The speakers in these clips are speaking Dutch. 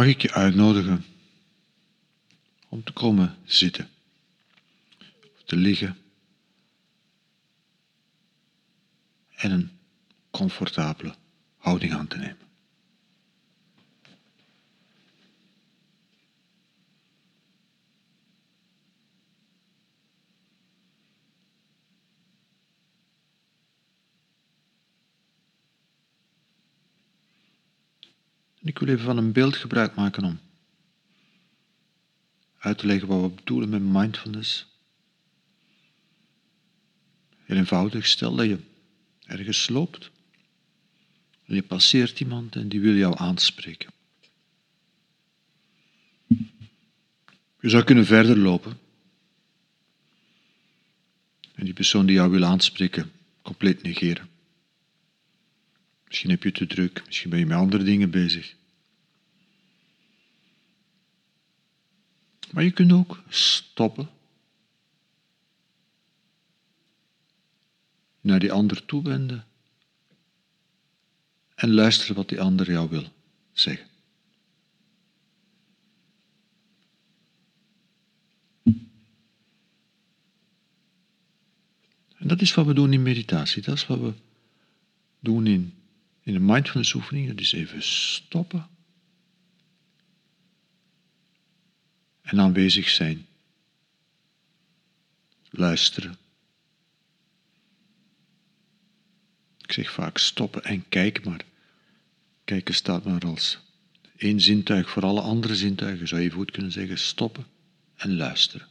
mag ik je uitnodigen om te komen zitten, of te liggen en een comfortabele houding aan te nemen. Ik wil even van een beeld gebruik maken om uit te leggen wat we bedoelen met mindfulness. Heel eenvoudig, stel dat je ergens loopt en je passeert iemand en die wil jou aanspreken. Je zou kunnen verder lopen en die persoon die jou wil aanspreken compleet negeren. Misschien heb je te druk, misschien ben je met andere dingen bezig. Maar je kunt ook stoppen. Naar die ander toe wenden. En luisteren wat die ander jou wil zeggen. En dat is wat we doen in meditatie. Dat is wat we doen in, in de mindfulness oefening. Dat is even stoppen. en aanwezig zijn. Luisteren. Ik zeg vaak stoppen en kijken, maar kijken staat maar als één zintuig voor alle andere zintuigen. Zou je goed kunnen zeggen stoppen en luisteren.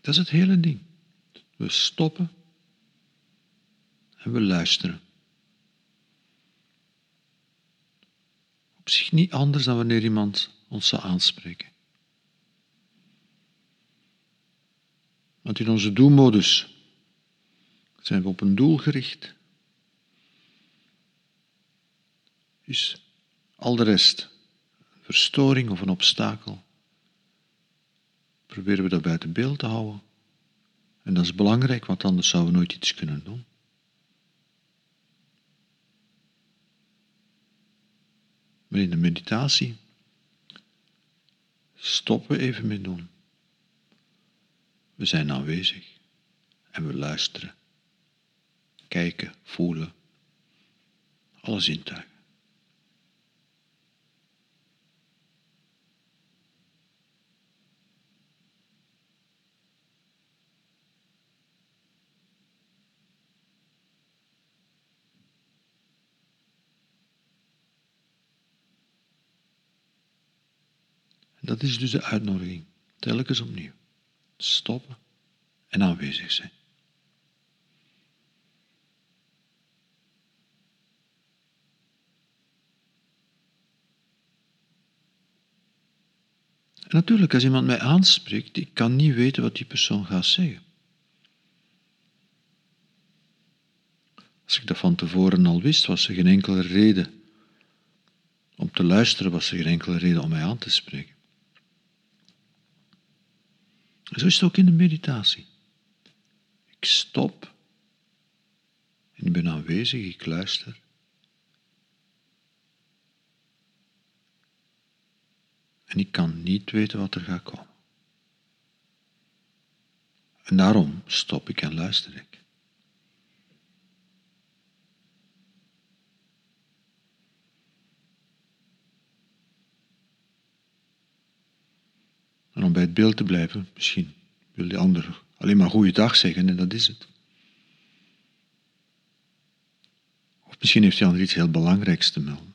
Dat is het hele ding. We stoppen en we luisteren. Op zich niet anders dan wanneer iemand ons zou aanspreken. Want in onze doelmodus zijn we op een doel gericht. Is al de rest een verstoring of een obstakel proberen we dat buiten beeld te houden. En dat is belangrijk, want anders zouden we nooit iets kunnen doen. Maar in de meditatie stoppen we even met doen. We zijn aanwezig en we luisteren, kijken, voelen, alle zintuigen. Dat is dus de uitnodiging. Telkens opnieuw. Stoppen en aanwezig zijn. Natuurlijk, als iemand mij aanspreekt, ik kan niet weten wat die persoon gaat zeggen. Als ik dat van tevoren al wist, was er geen enkele reden om te luisteren, was er geen enkele reden om mij aan te spreken. Zo is het ook in de meditatie. Ik stop en ik ben aanwezig, ik luister. En ik kan niet weten wat er gaat komen. En daarom stop ik en luister ik. Bij het beeld te blijven, misschien wil die ander alleen maar goeiedag zeggen en dat is het. Of misschien heeft die ander iets heel belangrijks te melden.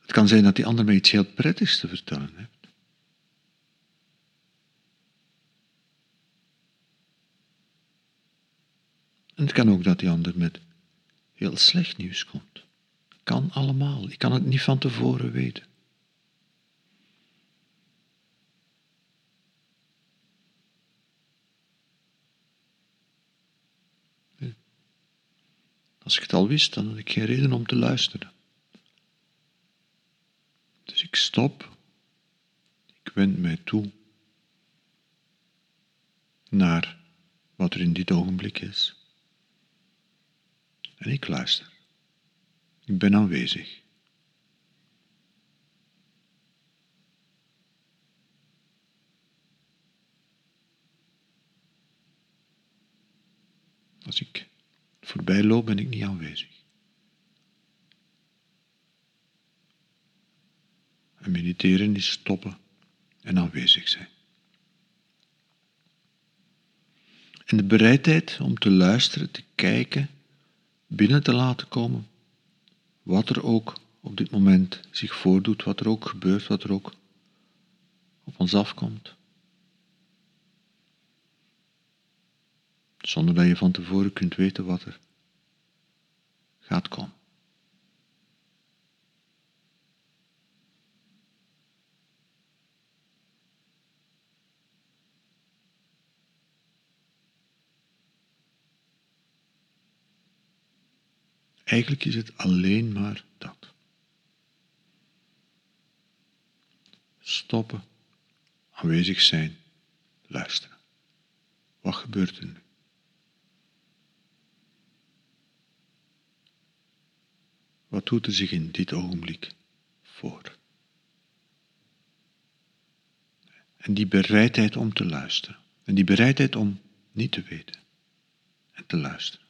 Het kan zijn dat die ander mij iets heel prettigs te vertellen heeft. En het kan ook dat die ander met heel slecht nieuws komt. Kan allemaal. Ik kan het niet van tevoren weten. Als ik het al wist, dan had ik geen reden om te luisteren. Dus ik stop, ik wend mij toe naar wat er in dit ogenblik is. En ik luister. Ik ben aanwezig. Als ik voorbij loop, ben ik niet aanwezig. En mediteren is stoppen en aanwezig zijn. En de bereidheid om te luisteren, te kijken, binnen te laten komen, wat er ook op dit moment zich voordoet, wat er ook gebeurt, wat er ook op ons afkomt. Zonder dat je van tevoren kunt weten wat er gaat komen. Eigenlijk is het alleen maar dat. Stoppen, aanwezig zijn, luisteren. Wat gebeurt er nu? Wat doet er zich in dit ogenblik voor? En die bereidheid om te luisteren. En die bereidheid om niet te weten en te luisteren.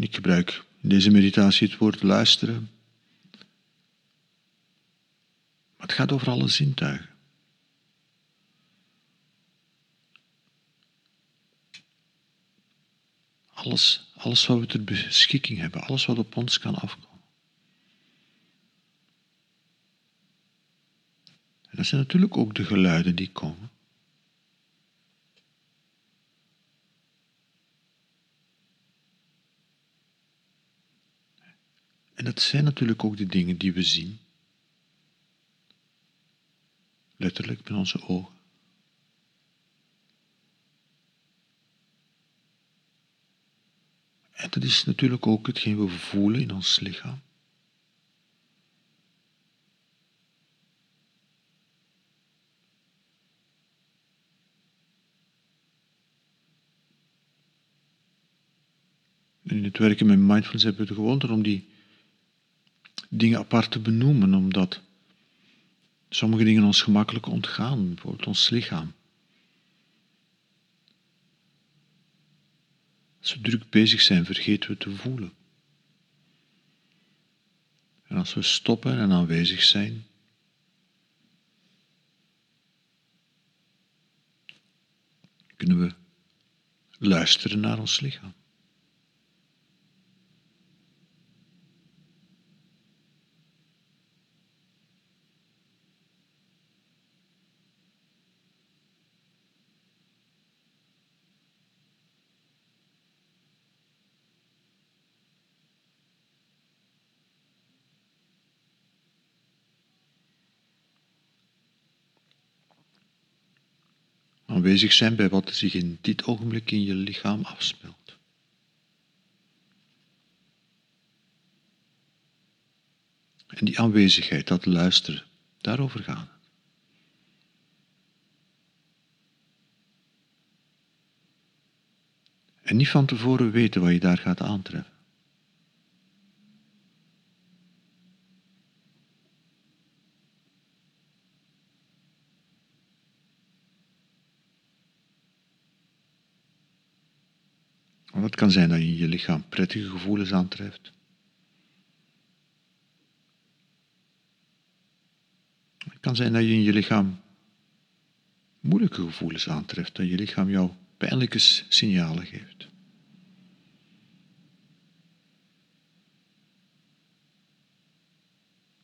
En ik gebruik in deze meditatie het woord luisteren. Maar het gaat over alle zintuigen. Alles, alles wat we ter beschikking hebben, alles wat op ons kan afkomen. En dat zijn natuurlijk ook de geluiden die komen. Zijn natuurlijk ook de dingen die we zien. Letterlijk met onze ogen. En dat is natuurlijk ook hetgeen we voelen in ons lichaam. in het werken met mindfulness hebben we de gewoonte om die dingen apart te benoemen, omdat sommige dingen ons gemakkelijk ontgaan, bijvoorbeeld ons lichaam. Als we druk bezig zijn, vergeten we te voelen. En als we stoppen en aanwezig zijn, kunnen we luisteren naar ons lichaam. Aanwezig zijn bij wat er zich in dit ogenblik in je lichaam afspeelt. En die aanwezigheid, dat luisteren, daarover gaat. En niet van tevoren weten wat je daar gaat aantreffen. Want het kan zijn dat je in je lichaam prettige gevoelens aantreft. Het kan zijn dat je in je lichaam moeilijke gevoelens aantreft, dat je lichaam jou pijnlijke signalen geeft.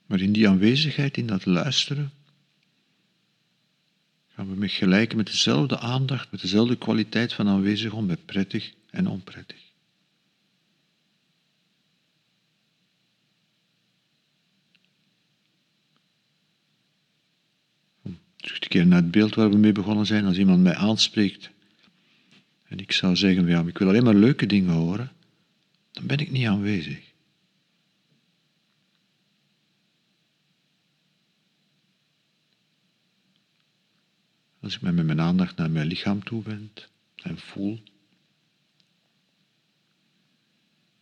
Maar in die aanwezigheid, in dat luisteren, gaan we met gelijk, met dezelfde aandacht, met dezelfde kwaliteit van aanwezig om met prettig en onprettig. Terug te keren naar het beeld waar we mee begonnen zijn. Als iemand mij aanspreekt en ik zou zeggen, ja, ik wil alleen maar leuke dingen horen, dan ben ik niet aanwezig. Als ik mij met mijn aandacht naar mijn lichaam toewend en voel,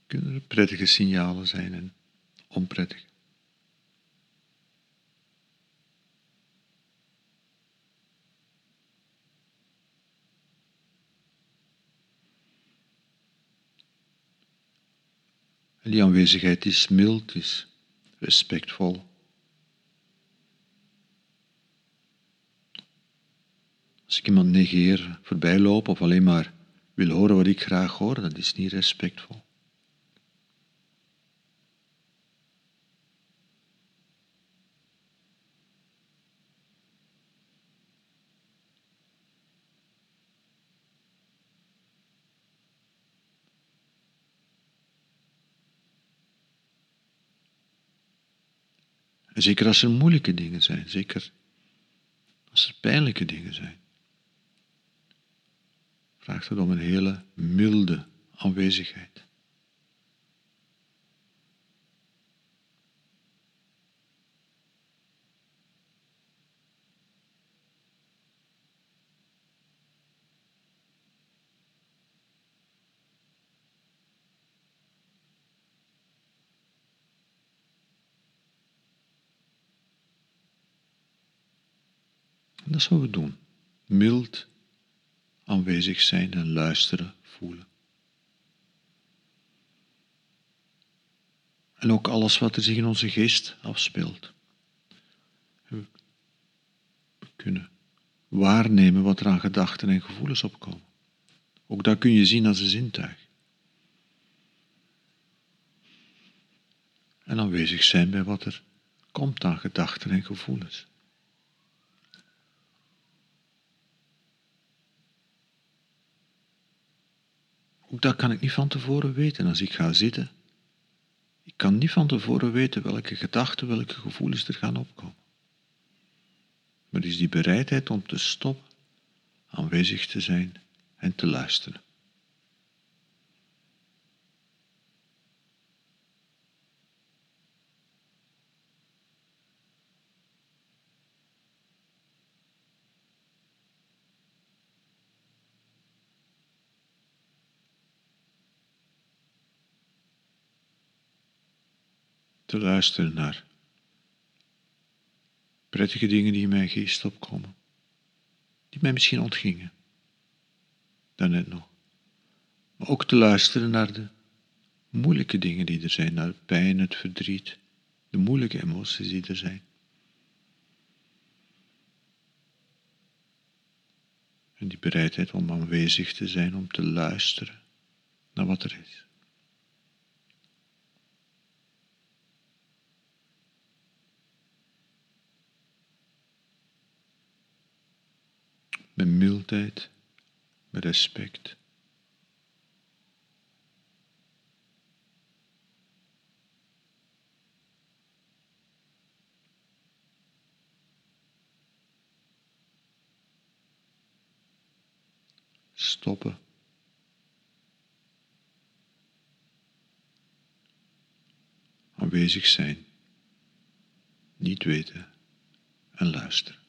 kunnen er prettige signalen zijn en onprettige. En die aanwezigheid is mild, is respectvol. Als ik iemand negeer, voorbij loop of alleen maar wil horen wat ik graag hoor, dat is niet respectvol. Zeker als er moeilijke dingen zijn, zeker als er pijnlijke dingen zijn, vraagt het om een hele milde aanwezigheid. Dat is we doen. Mild aanwezig zijn en luisteren, voelen. En ook alles wat er zich in onze geest afspeelt. We kunnen waarnemen wat er aan gedachten en gevoelens opkomen. Ook dat kun je zien als een zintuig. En aanwezig zijn bij wat er komt aan gedachten en gevoelens. Dat kan ik niet van tevoren weten als ik ga zitten. Ik kan niet van tevoren weten welke gedachten, welke gevoelens er gaan opkomen. Maar is die bereidheid om te stoppen, aanwezig te zijn en te luisteren. Te luisteren naar prettige dingen die in mijn geest opkomen, die mij misschien ontgingen, daarnet nog. Maar ook te luisteren naar de moeilijke dingen die er zijn, naar de pijn, het verdriet, de moeilijke emoties die er zijn. En die bereidheid om aanwezig te zijn, om te luisteren naar wat er is. Met mildheid, met respect. Stoppen. Aanwezig zijn, niet weten en luisteren.